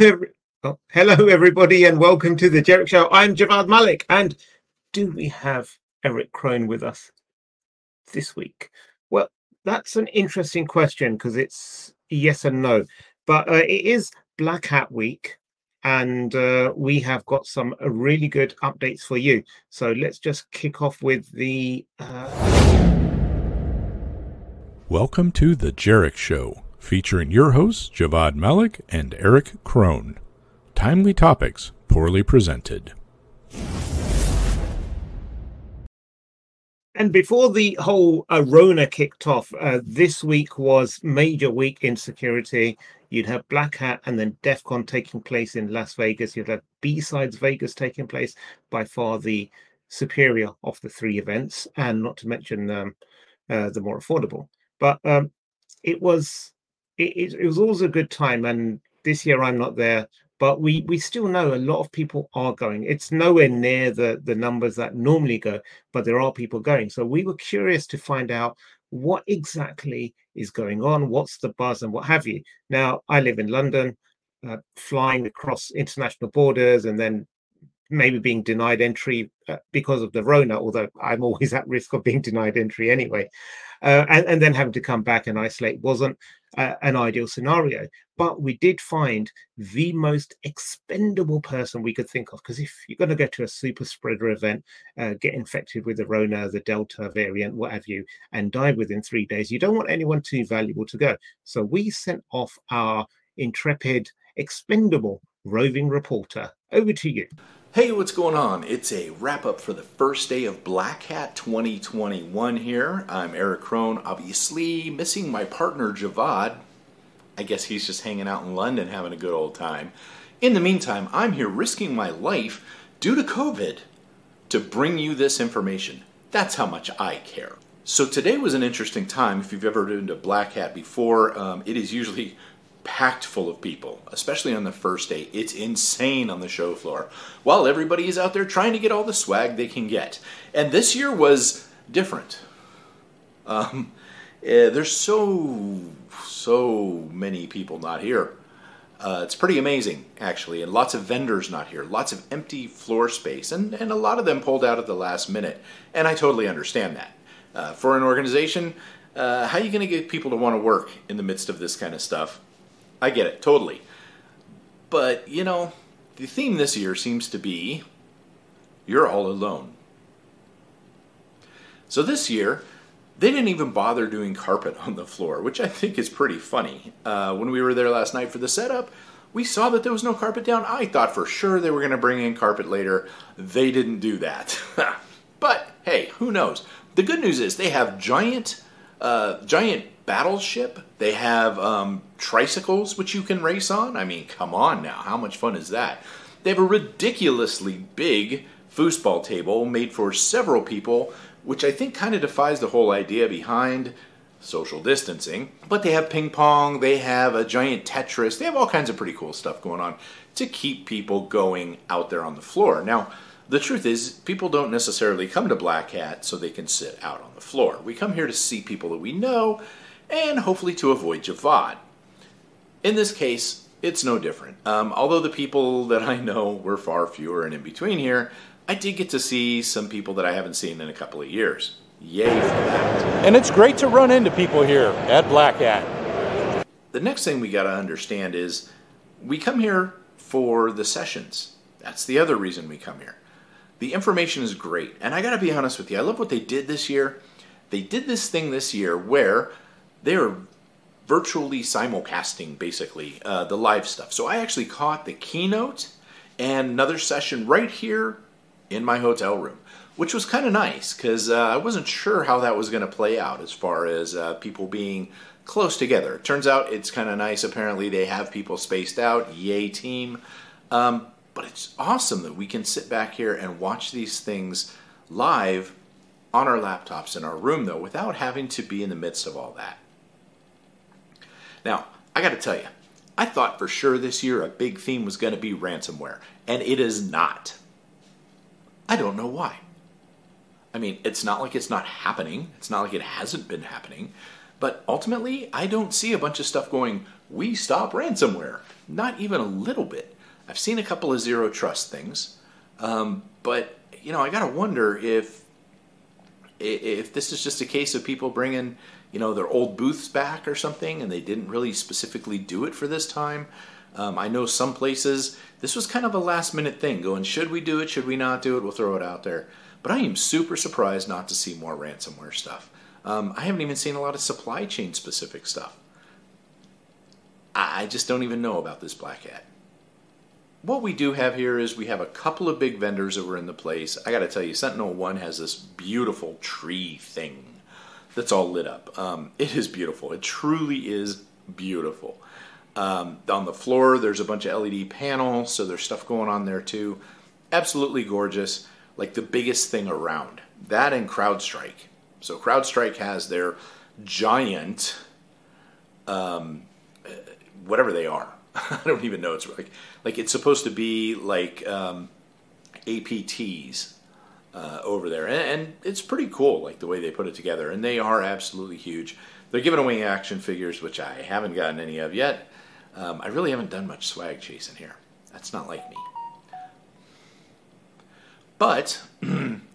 every- oh, hello, everybody, and welcome to the Jerich Show. I'm Javvad Malik, and do we have Erich Kron with us this week? Well, that's an interesting question because it's yes and no, but uh, it is Black Hat Week, and uh, we have got some uh, really good updates for you. So let's just kick off with the. Uh... Welcome to the Jerich Show, featuring your hosts Javvad Malik and Erich Kron. Timely topics, poorly presented. And before the whole Arona kicked off, uh, this week was major week in security. You'd have Black Hat and then DEF CON taking place in Las Vegas. You'd have B-Sides Vegas taking place, by far the superior of the three events, and not to mention um, uh, the more affordable. But um, it was it, it, was always a good time. And this year I'm not there, but we we still know a lot of people are going. It's nowhere near the the numbers that normally go, but there are people going. So we were curious to find out what exactly is going on, what's the buzz, and what have you. Now I live in London. Uh, flying across international borders and then maybe being denied entry uh, because of the Rona, although I'm always at risk of being denied entry anyway uh, and, and, then having to come back and isolate wasn't uh, an ideal scenario. But we did find the most expendable person we could think of. Because if you're going to go to a super spreader event, uh, get infected with the Rona, the Delta variant, what have you, and die within three days, you don't want anyone too valuable to go. So we sent off our intrepid, expendable roving reporter. Over to you. Hey, what's going on? It's a wrap up for the first day of Black Hat 2021 here. I'm Erich Kron, obviously missing my partner Javvad. I guess he's just hanging out in London having a good old time. In the meantime, I'm here risking my life due to COVID to bring you this information. That's how much I care. So today was an interesting time. If you've ever been to Black Hat before, um, it is usually packed full of people, especially on the first day. It's insane on the show floor while everybody is out there trying to get all the swag they can get. And this year was different. Um, eh, there's so, so many people not here. Uh, it's pretty amazing, actually, and lots of vendors not here, lots of empty floor space, and, and a lot of them pulled out at the last minute. And I totally understand that. Uh, for an organization, uh, how are you going to get people to want to work in the midst of this kind of stuff? I get it, totally. But, you know, the theme this year seems to be you're all alone. So this year, they didn't even bother doing carpet on the floor, which I think is pretty funny. Uh, when we were there last night for the setup, we saw that there was no carpet down. I thought for sure they were going to bring in carpet later. They didn't do that. but hey, who knows? The good news is they have giant, uh, giant battleship. They have um, tricycles which you can race on. I mean, come on now, how much fun is that? They have a ridiculously big foosball table made for several people, which I think kind of defies the whole idea behind social distancing. But they have ping pong, they have a giant Tetris, they have all kinds of pretty cool stuff going on to keep people going out there on the floor. Now, the truth is, people don't necessarily come to Black Hat so they can sit out on the floor. We come here to see people that we know and hopefully to avoid Javvad. In this case, it's no different. Um, although the people that I know were far fewer and in between here, I did get to see some people that I haven't seen in a couple of years. Yay for that. And it's great to run into people here at Black Hat. The next thing we got to understand is we come here for the sessions. That's the other reason we come here. The information is great. And I got to be honest with you, I love what they did this year. They did this thing this year where they are virtually simulcasting basically uh, the live stuff. So I actually caught the keynote and another session right here in my hotel room, which was kind of nice because uh, I wasn't sure how that was going to play out as far as uh, people being close together. It turns out it's kind of nice. Apparently, they have people spaced out. Yay, team. Um, but it's awesome that we can sit back here and watch these things live on our laptops in our room, though, without having to be in the midst of all that. Now, I got to tell you, I thought for sure this year a big theme was going to be ransomware, and it is not. I don't know why. I mean, it's not like it's not happening, it's not like it hasn't been happening, but ultimately, I don't see a bunch of stuff going we stop ransomware. Not even a little bit. I've seen a couple of zero trust things, um, but you know, I gotta wonder if if this is just a case of people bringing you know their old booths back or something, and they didn't really specifically do it for this time. Um, I know some places this was kind of a last minute thing, going should we do it, should we not do it? We'll throw it out there. But I am super surprised not to see more ransomware stuff. Um, I haven't even seen a lot of supply chain specific stuff. I just don't even know about this black hat. What we do have here is we have a couple of big vendors were in the place. I got to tell you, Sentinel One has this beautiful tree thing that's all lit up. Um, it is beautiful. It truly is beautiful. Um, on the floor, there's a bunch of LED panels, so there's stuff going on there too. Absolutely gorgeous. Like the biggest thing around. That and CrowdStrike. So CrowdStrike has their giant, um, whatever they are. I don't even know. It's like like it's supposed to be like um, APTs uh, over there, and, and, it's pretty cool, like the way they put it together. And they are absolutely huge. They're giving away action figures, which I haven't gotten any of yet. Um, I really haven't done much swag chasing here. That's not like me. But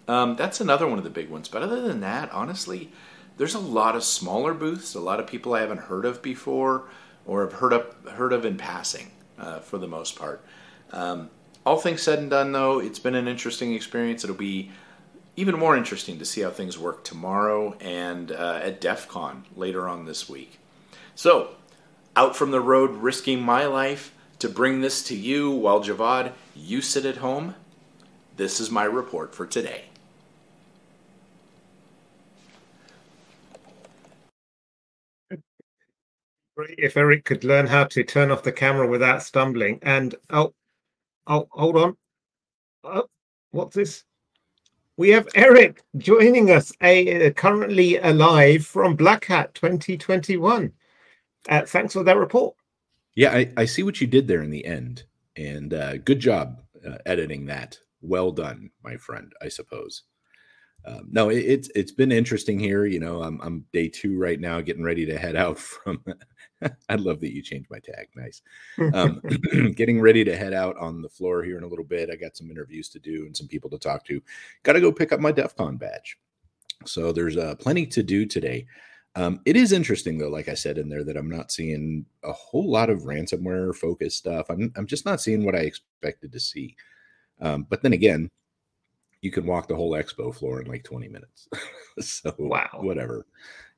um, that's another one of the big ones. But other than that, honestly, there's a lot of smaller booths, a lot of people I haven't heard of before or have heard of, heard of in passing uh, for the most part. Um, all things said and done, though, it's been an interesting experience. It'll be even more interesting to see how things work tomorrow and uh, at DEF CON later on this week. So, out from the road, risking my life to bring this to you while Javvad, you sit at home. This is my report for today. If Erich could learn how to turn off the camera without stumbling, and oh, oh, hold on, oh, what's this? We have Erich joining us, a, uh, currently alive from Black Hat 2021. Uh, thanks for that report. Yeah, I, I, see what you did there in the end, and uh, good job uh, editing that. Well done, my friend. I suppose. Um, no, it, it's it's been interesting here. You know, I'm I'm day two right now, getting ready to head out from. I love that you changed my tag. Nice. Um, getting ready to head out on the floor here in a little bit. I got some interviews to do and some people to talk to. Got to go pick up my DEF CON badge. So there's uh, plenty to do today. Um, it is interesting though, like I said in there, that I'm not seeing a whole lot of ransomware focused stuff. I'm I'm just not seeing what I expected to see. Um, but then again, you can walk the whole expo floor in like 20 minutes. so wow, whatever.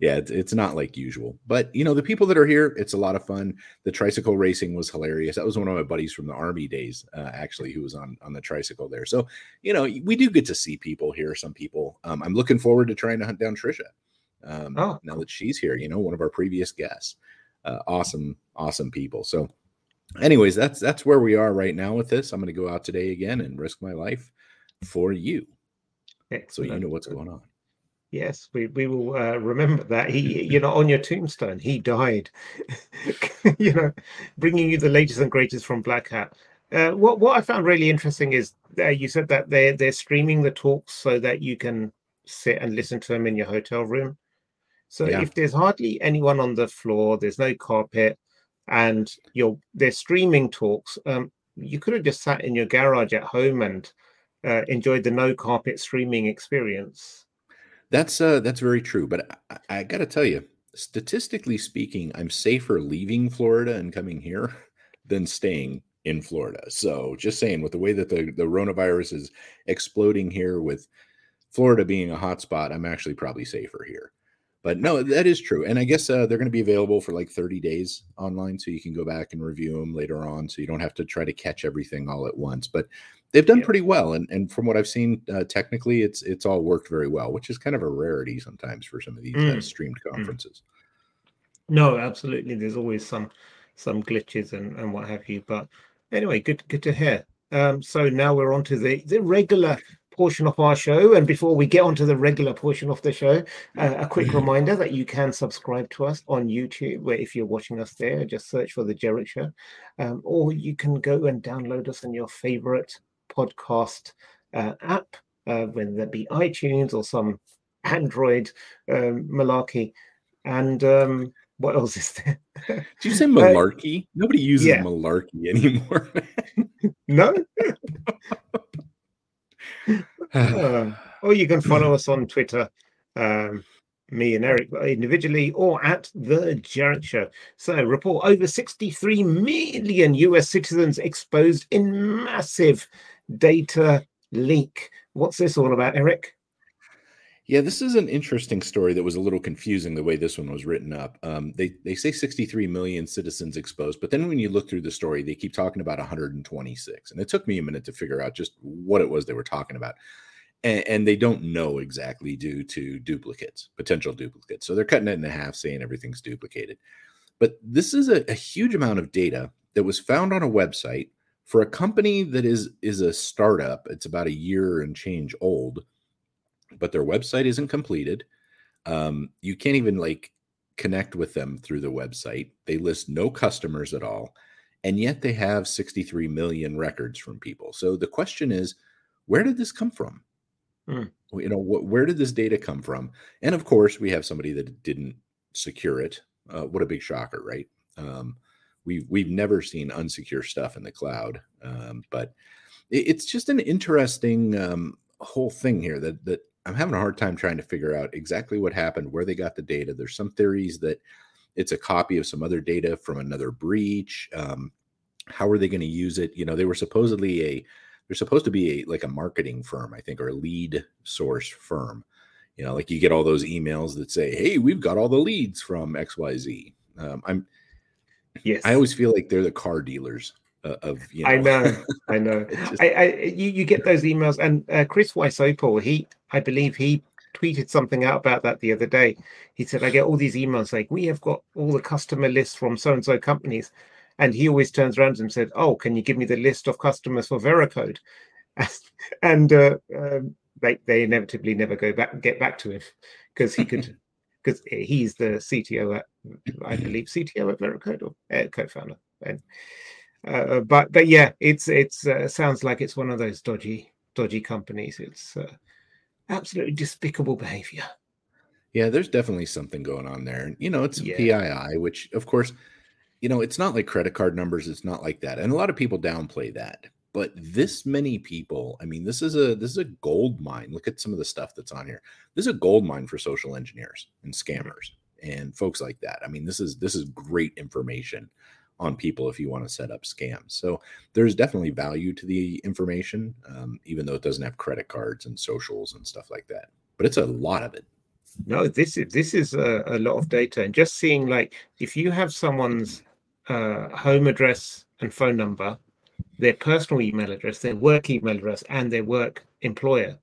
Yeah, it's, it's not like usual. But you know, the people that are here, it's a lot of fun. The tricycle racing was hilarious. That was one of my buddies from the army days, uh, actually, who was on on the tricycle there. So you know, we do get to see people here. Some people. Um, I'm looking forward to trying to hunt down Trisha um, oh. now that she's here. You know, one of our previous guests. Uh, awesome, awesome people. So, anyways, that's that's where we are right now with this. I'm going to go out today again and risk my life for you, Excellent. so you know what's going on. Yes, we, we will uh, remember that. He, you know, on your tombstone, he died. you know, bringing you the latest and greatest from Black Hat. Uh, what what I found really interesting is uh, you said that they're they're streaming the talks so that you can sit and listen to them in your hotel room. So yeah. if there's hardly anyone on the floor, there's no carpet, and you're they're streaming talks, um, you could have just sat in your garage at home and uh, enjoyed the no carpet streaming experience. That's uh, that's very true. But I, I got to tell you, statistically speaking, I'm safer leaving Florida and coming here than staying in Florida. So just saying, with the way that the the coronavirus is exploding here, with Florida being a hotspot, I'm actually probably safer here. But no, that is true. And I guess uh, they're going to be available for like 30 days online. So you can go back and review them later on. So you don't have to try to catch everything all at once. But they've done yeah. pretty well. And, and from what I've seen, uh, technically, it's it's all worked very well, which is kind of a rarity sometimes for some of these uh, mm. uh, streamed mm. conferences. No, absolutely. There's always some some glitches and, and what have you. But anyway, good good to hear. Um, so now we're on to the, the regular portion of our show. And before we get onto the regular portion of the show, uh, a quick reminder that you can subscribe to us on YouTube, where if you're watching us there, just search for the Jerich Show, um, or you can go and download us on your favorite podcast uh, app, uh, whether that be iTunes or some Android um, malarkey. And um, what else is there? Did you say malarkey? Nobody uses yeah. malarkey anymore. no. Uh, or you can follow us on Twitter, um, me and Erich individually, or at the Show. So, report over 63 million US citizens exposed in massive data leak. What's this all about, Eric? Yeah, this is an interesting story that was a little confusing the way this one was written up. Um, they they say 63 million citizens exposed, but then when you look through the story, they keep talking about 126, and it took me a minute to figure out just what it was they were talking about, and, and they don't know exactly due to duplicates, potential duplicates. So they're cutting it in half, saying everything's duplicated. But this is a, a huge amount of data that was found on a website for a company that is is a startup. It's about a year and change old but their website isn't completed. Um, you can't even like connect with them through the website. They list no customers at all, and yet they have 63 million records from people. So the question is, where did this come from? Hmm. You know, wh- where did this data come from? And of course, we have somebody that didn't secure it. Uh, what a big shocker, right? Um, we've we've never seen unsecure stuff in the cloud, um, but it, it's just an interesting um, whole thing here that that I'm having a hard time trying to figure out exactly what happened, where they got the data. There's some theories that it's a copy of some other data from another breach. Um, how are they going to use it? You know, they were supposedly a they're supposed to be a like a marketing firm, I think, or a lead source firm. You know, like you get all those emails that say, "Hey, we've got all the leads from XYZ." Um, I'm yes, I always feel like they're the car dealers uh, of you know. I know, I know. just... I, I you, you get those emails, and uh, Chris Wysopal, he, I believe he tweeted something out about that the other day. He said, "I get all these emails like we have got all the customer lists from so and so companies," and he always turns around and said, "Oh, can you give me the list of customers for Veracode?" and uh, um, they they inevitably never go back get back to him because he could because he's the CTO at I believe CTO at Veracode or uh, co-founder and uh, but but yeah, it's it's uh, sounds like it's one of those dodgy dodgy companies. It's uh, absolutely despicable behavior. Yeah, there's definitely something going on there. You know, it's yeah. PII, which of course, you know, it's not like credit card numbers. It's not like that, and a lot of people downplay that. But this many people, I mean, this is a this is a gold mine. Look at some of the stuff that's on here. This is a gold mine for social engineers and scammers and folks like that. I mean, this is this is great information on people if you want to set up scams. So there's definitely value to the information, um, even though it doesn't have credit cards and socials and stuff like that. But it's a lot of it. No, this is this is a, a lot of data, and just seeing like if you have someone's uh, home address and phone number, their personal email address, their work email address, and their work employer,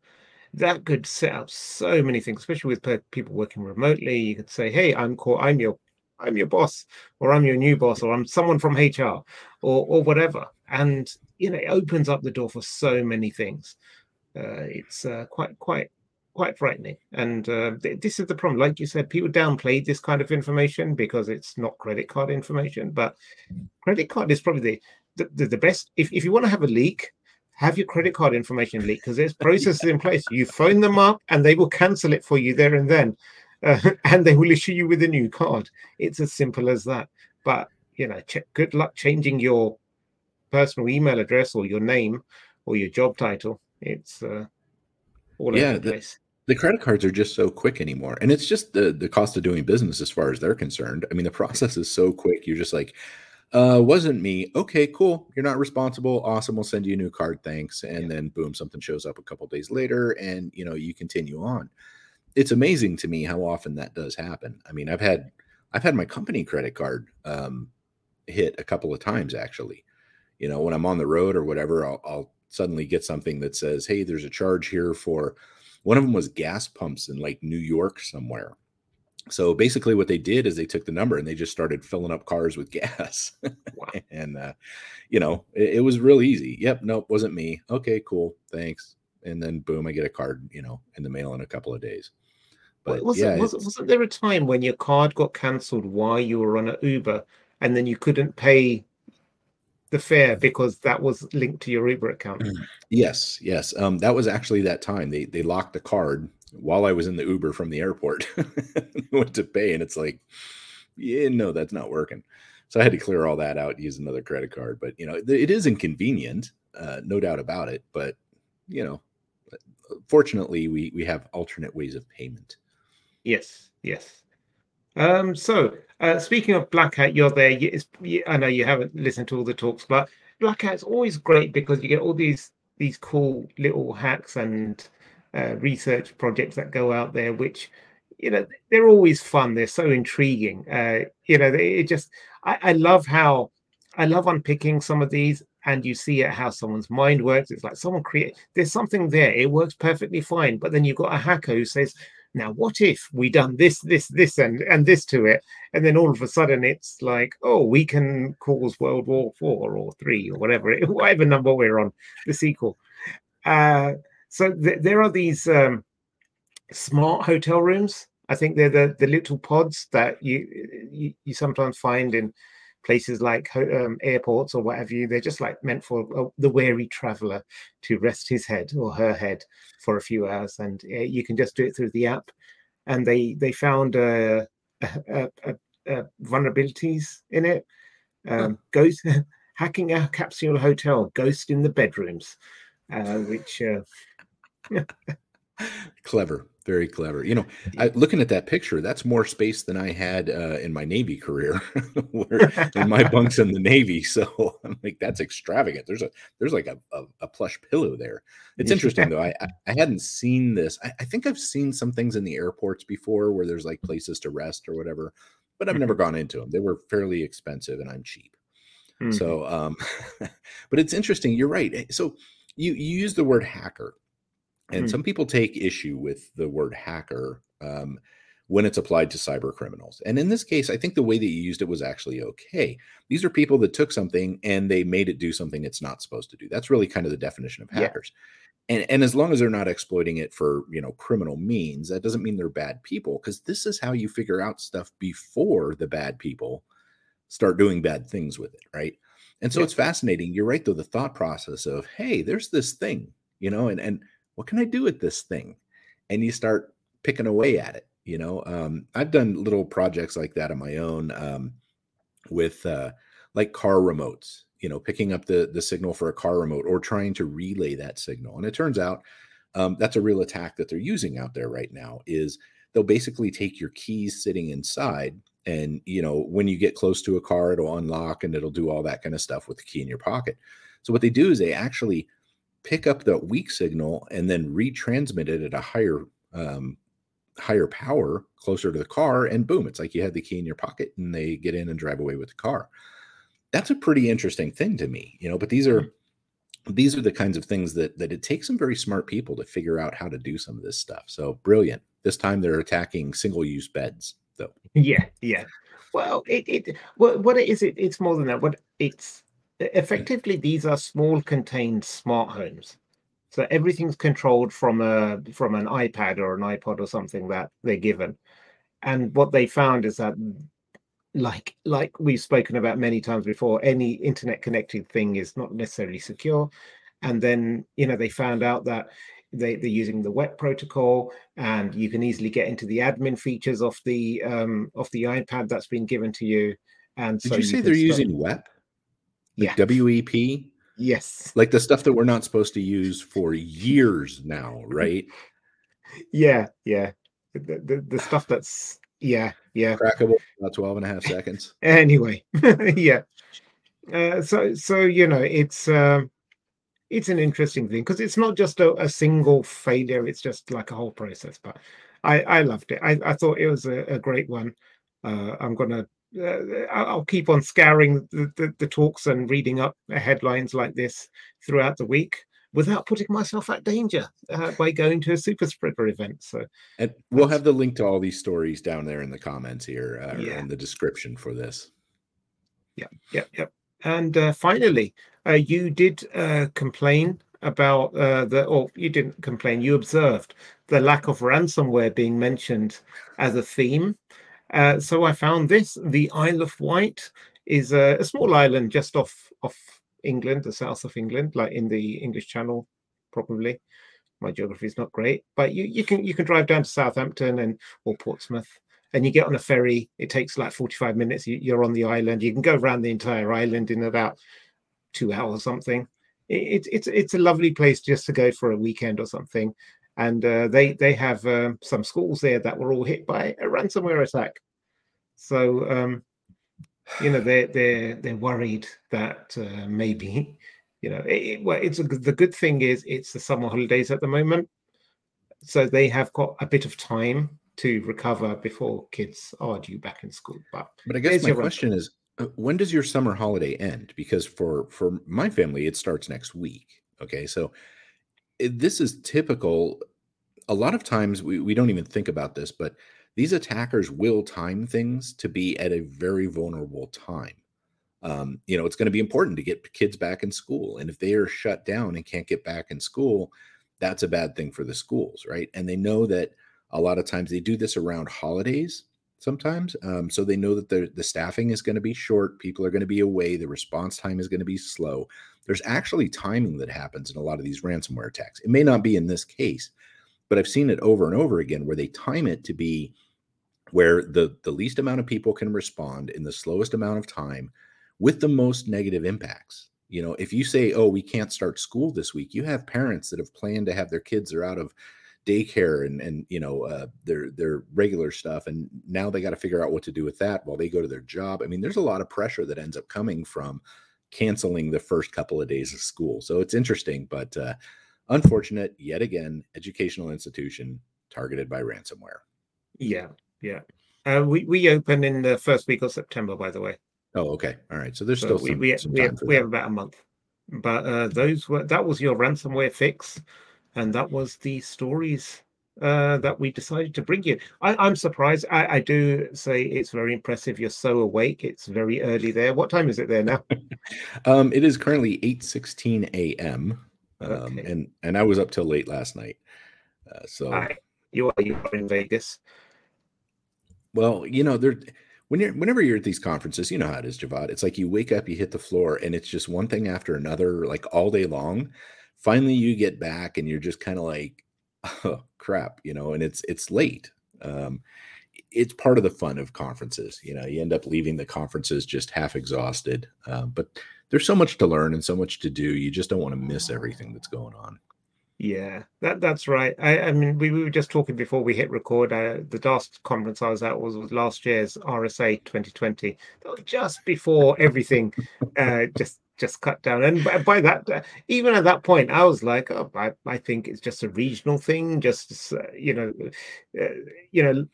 that could set up so many things, especially with people working remotely. You could say, "Hey, I'm call, I'm your I'm your boss, or I'm your new boss, or I'm someone from HR, or or whatever. And you know, it opens up the door for so many things. Uh, it's uh, quite quite quite frightening. And uh, th- this is the problem. Like you said, people downplay this kind of information because it's not credit card information. But credit card is probably the the, the best. If if you want to have a leak, have your credit card information leak because there's processes in place. You phone them up and they will cancel it for you there and then uh, and they will issue you with a new card. It's as simple as that. But you know, ch- good luck changing your personal email address or your name or your job title. It's uh, all yeah, over the place. The, credit cards are just so quick anymore, and it's just the the cost of doing business as far as they're concerned. I mean, the process is so quick. You're just like, uh, wasn't me. Okay, cool. You're not responsible. Awesome. We'll send you a new card. Thanks. And yeah. then boom, something shows up a couple days later, and you know you continue on it's amazing to me how often that does happen. I mean, I've had I've had my company credit card um, hit a couple of times actually. You know, when I'm on the road or whatever, I'll, I'll suddenly get something that says, "Hey, there's a charge here for." One of them was gas pumps in like New York somewhere. So basically, what they did is they took the number and they just started filling up cars with gas. Wow. and uh, you know, it, it was real easy. Yep, nope, wasn't me. Okay, cool, thanks. And then boom, I get a card, you know, in the mail in a couple of days. But was yeah, it, was, wasn't there a time when your card got cancelled while you were on an Uber and then you couldn't pay the fare because that was linked to your Uber account? Mm, yes, yes. Um, that was actually that time. They they locked the card while I was in the Uber from the airport. went to pay, and it's like, yeah, no, that's not working. So I had to clear all that out, use another credit card. But you know, it is inconvenient, uh, no doubt about it. But you know, fortunately, we we have alternate ways of payment. Yes, yes. Um, so uh, speaking of Black Hat, you're there. You, you, I know you haven't listened to all the talks, but Black Hat's always great because you get all these these cool little hacks and uh, research projects that go out there, which you know they're always fun. They're so intriguing. Uh, you know, it just I, I love how I love unpicking some of these and you see it how someone's mind works. It's like someone create there's something there, it works perfectly fine, but then you've got a hacker who says, Now what if we done this, this, this, and and this to it? And then all of a sudden it's like, oh, we can cause World War Four or three or whatever, whatever number we're on, the sequel. Uh so th- there are these um, smart hotel rooms. I think they're the, the little pods that you, you you sometimes find in places like um, airports or whatever you they're just like meant for uh, the weary traveler to rest his head or her head for a few hours and uh, you can just do it through the app. And they they found uh, vulnerabilities in it. Um, ghost hacking a capsule hotel ghost in the bedrooms uh, which uh, clever very clever. You know, I, looking at that picture, that's more space than I had uh, in my Navy career, in my bunks in the Navy. So I'm like, that's extravagant. There's a there's like a, a, a plush pillow there. It's interesting though. I, I hadn't seen this. I, I, think I've seen some things in the airports before where there's like places to rest or whatever, but I've never mm-hmm. gone into them. They were fairly expensive, and I'm cheap. Mm-hmm. So, um, but it's interesting. You're right. So you you use the word hacker and mm. some people take issue with the word hacker um, when it's applied to cyber criminals. And in this case, I think the way that you used it was actually okay. These are people that took something and they made it do something it's not supposed to do. That's really kind of the definition of hackers. Yeah. And, and as long as they're not exploiting it for you know criminal means, that doesn't mean they're bad people because this is how you figure out stuff before the bad people start doing bad things with it, right? And so yeah. it's fascinating. You're right though, the thought process of hey, there's this thing, you know, and and what can I do with this thing? And you start picking away at it. You know, um, I've done little projects like that on my own um, with uh, like car remotes. You know, picking up the the signal for a car remote or trying to relay that signal. And it turns out um, that's a real attack that they're using out there right now. Is they'll basically take your keys sitting inside and you know when you get close to a car it'll unlock and it'll do all that kind of stuff with the key in your pocket so what they do is they actually pick up the weak signal and then retransmit it at a higher um, higher power closer to the car and boom it's like you had the key in your pocket and they get in and drive away with the car. That's a pretty interesting thing to me you know but these are mm-hmm. these are the kinds of things that that it takes some very smart people to figure out how to do some of this stuff. So brilliant. This time they're attacking single use beds though. Yeah yeah. Well it, it what, what is it, it's more than that. What it's effectively these are small contained smart homes. So everything's controlled from a from an ipad or an ipod or something that they're given. And what they found is that like like we've spoken about many times before any internet connected thing is not necessarily secure. And then you know they found out that they, they're using the WEP protocol and you can easily get into the admin features of the um of the ipad that's been given to you. And did so you say you they're start... using WEP like yeah. WEP. Yes. Like the stuff that we're not supposed to use for years now, right? yeah, yeah. The, the, the stuff that's yeah, yeah. Crackable about 12 and a half seconds. anyway, yeah. Uh, so so you know it's um it's an interesting thing because it's not just a, a, single failure it's just like a whole process but i i loved it i, I thought it was a, a great one uh, i'm gonna uh, I'll keep on scouring the, the, the, talks and reading up headlines like this throughout the week without putting myself at danger uh, by going to a super spreader event. So, and we'll have the link to all these stories down there in the comments here uh, yeah. in the description for this. Yeah, yeah, yeah. And uh, finally, uh, you did uh, complain about the, or you didn't complain, you observed the lack of ransomware being mentioned as a theme. Uh, so I found this. The Isle of Wight is a, a, small island just off off England, the south of England, like in the English Channel, probably. My geography is not great, but you, you can you can drive down to Southampton and or Portsmouth, and you get on a ferry. It takes like 45 minutes. You, you're on the island. You can go around the entire island in about two hours or something. It, it's it's a lovely place just to go for a weekend or something. And uh, they they have uh, some schools there that were all hit by a ransomware attack. So um, you know they're they're they're worried that uh, maybe you know it, well it's a, the good thing is it's the summer holidays at the moment. So they have got a bit of time to recover before kids are due back in school but but i guess my question is uh, when does your summer holiday end? Because for for my family it starts next week okay? So this is typical. A lot of times we, we don't even think about this but these attackers will time things to be at a very vulnerable time. Um, you know, it's going to be important to get kids back in school. And if they are shut down and can't get back in school, that's a bad thing for the schools, right? And they know that a lot of times they do this around holidays sometimes. Um, so they know that the, the staffing is going to be short, people are going to be away, the response time is going to be slow. There's actually timing that happens in a lot of these ransomware attacks. It may not be in this case, but I've seen it over and over again where they time it to be where the the least amount of people can respond in the slowest amount of time with the most negative impacts. You know if you say oh we can't start school this week you have parents that have planned to have their kids are out of daycare and and you know uh, their their regular stuff and now they got to figure out what to do with that while they go to their job. I mean there's a lot of pressure that ends up coming from canceling the first couple of days of school. So it's interesting but uh, unfortunate yet again educational institution targeted by ransomware. Yeah yeah. Uh, we we open in the first week of September, by the way. Oh, okay. All right. So there's so still we some, we, some we, have, we have about a month. But uh, those were that was your ransomware fix, and that was the stories uh, that we decided to bring you. I, am surprised. I, I, do say it's very impressive. You're so awake. It's very early there. What time is it there now? um, it is currently 8:16 a.m. Um, okay. and and I was up till late last night. Uh, so you are you are in Vegas. Well, you know, there when you're whenever you're at these conferences, you know how it is, Javvad. It's like you wake up, you hit the floor, and it's just one thing after another, like all day long. Finally, you get back, and you're just kind of like, oh crap, you know, and it's it's late. Um, it's part of the fun of conferences. You know, you end up leaving the conferences just half exhausted, uh, but there's so much to learn and so much to do. You just don't want to miss everything that's going on. Yeah, that that's right. I, I mean, we, we were just talking before we hit record. Uh, the last conference I was at was, was last year's RSA 2020, just before everything uh, just just cut down. And by, by that, uh, even at that point, I was like, oh, I, I think it's just a regional thing, just uh, you know, uh, you know,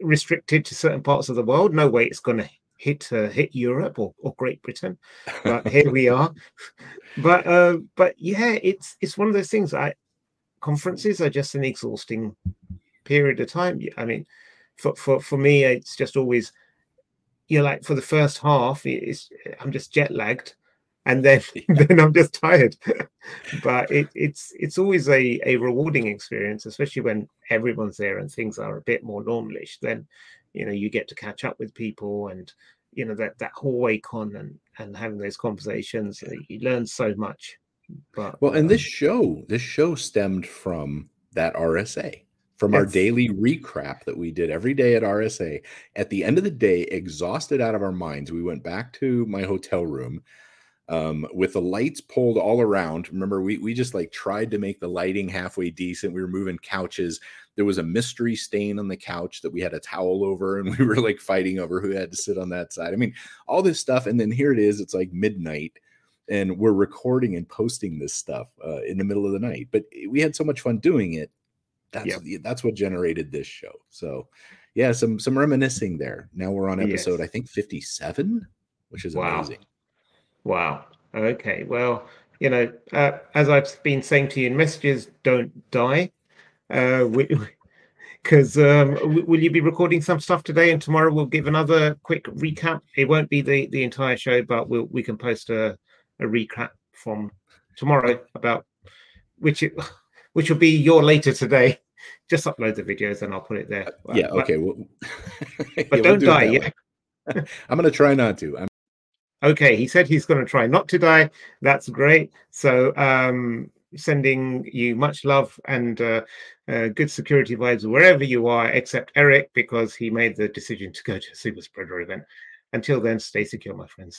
restricted to certain parts of the world. No way it's going to hit uh, hit Europe or, or Great Britain, but here we are. But uh, but yeah, it's it's one of those things. I conferences are just an exhausting period of time. I mean, for for for me, it's just always you know, like for the first half, it's I'm just jet lagged, and then then I'm just tired. but it, it's it's always a a rewarding experience, especially when everyone's there and things are a bit more normalish. Then you know you get to catch up with people and you know that that hallway con and and having those conversations you learn so much. But well and um, this show this show stemmed from that rsa from our daily recap that we did every day at rsa at the end of the day exhausted out of our minds we went back to my hotel room um, with the lights pulled all around. Remember, we we just like tried to make the lighting halfway decent. We were moving couches. There was a mystery stain on the couch that we had a towel over, and we were like fighting over who had to sit on that side. I mean, all this stuff, and then here it is. It's like midnight, and we're recording and posting this stuff uh, in the middle of the night. But we had so much fun doing it. That's yep. that's what generated this show. So, yeah, some some reminiscing there. Now we're on episode yes. I think fifty seven, which is wow. amazing. Wow. Okay. Well, you know, uh, as I've been saying to you in messages, don't die. Because uh, um, w- will you be recording some stuff today and tomorrow? We'll give another quick recap. It won't be the, the entire show, but we'll, we can post a, a recap from tomorrow about which it, which will be your later today. Just upload the videos and I'll put it there. yeah. okay. Well, but yeah, don't we'll do die. Yeah. I'm going to try not to. I'm okay he said he's going to try not to die that's great so um sending you much love and uh, uh, good security vibes wherever you are, except Erich, because he made the decision to go to a super spreader event. Until then, stay secure, my friends.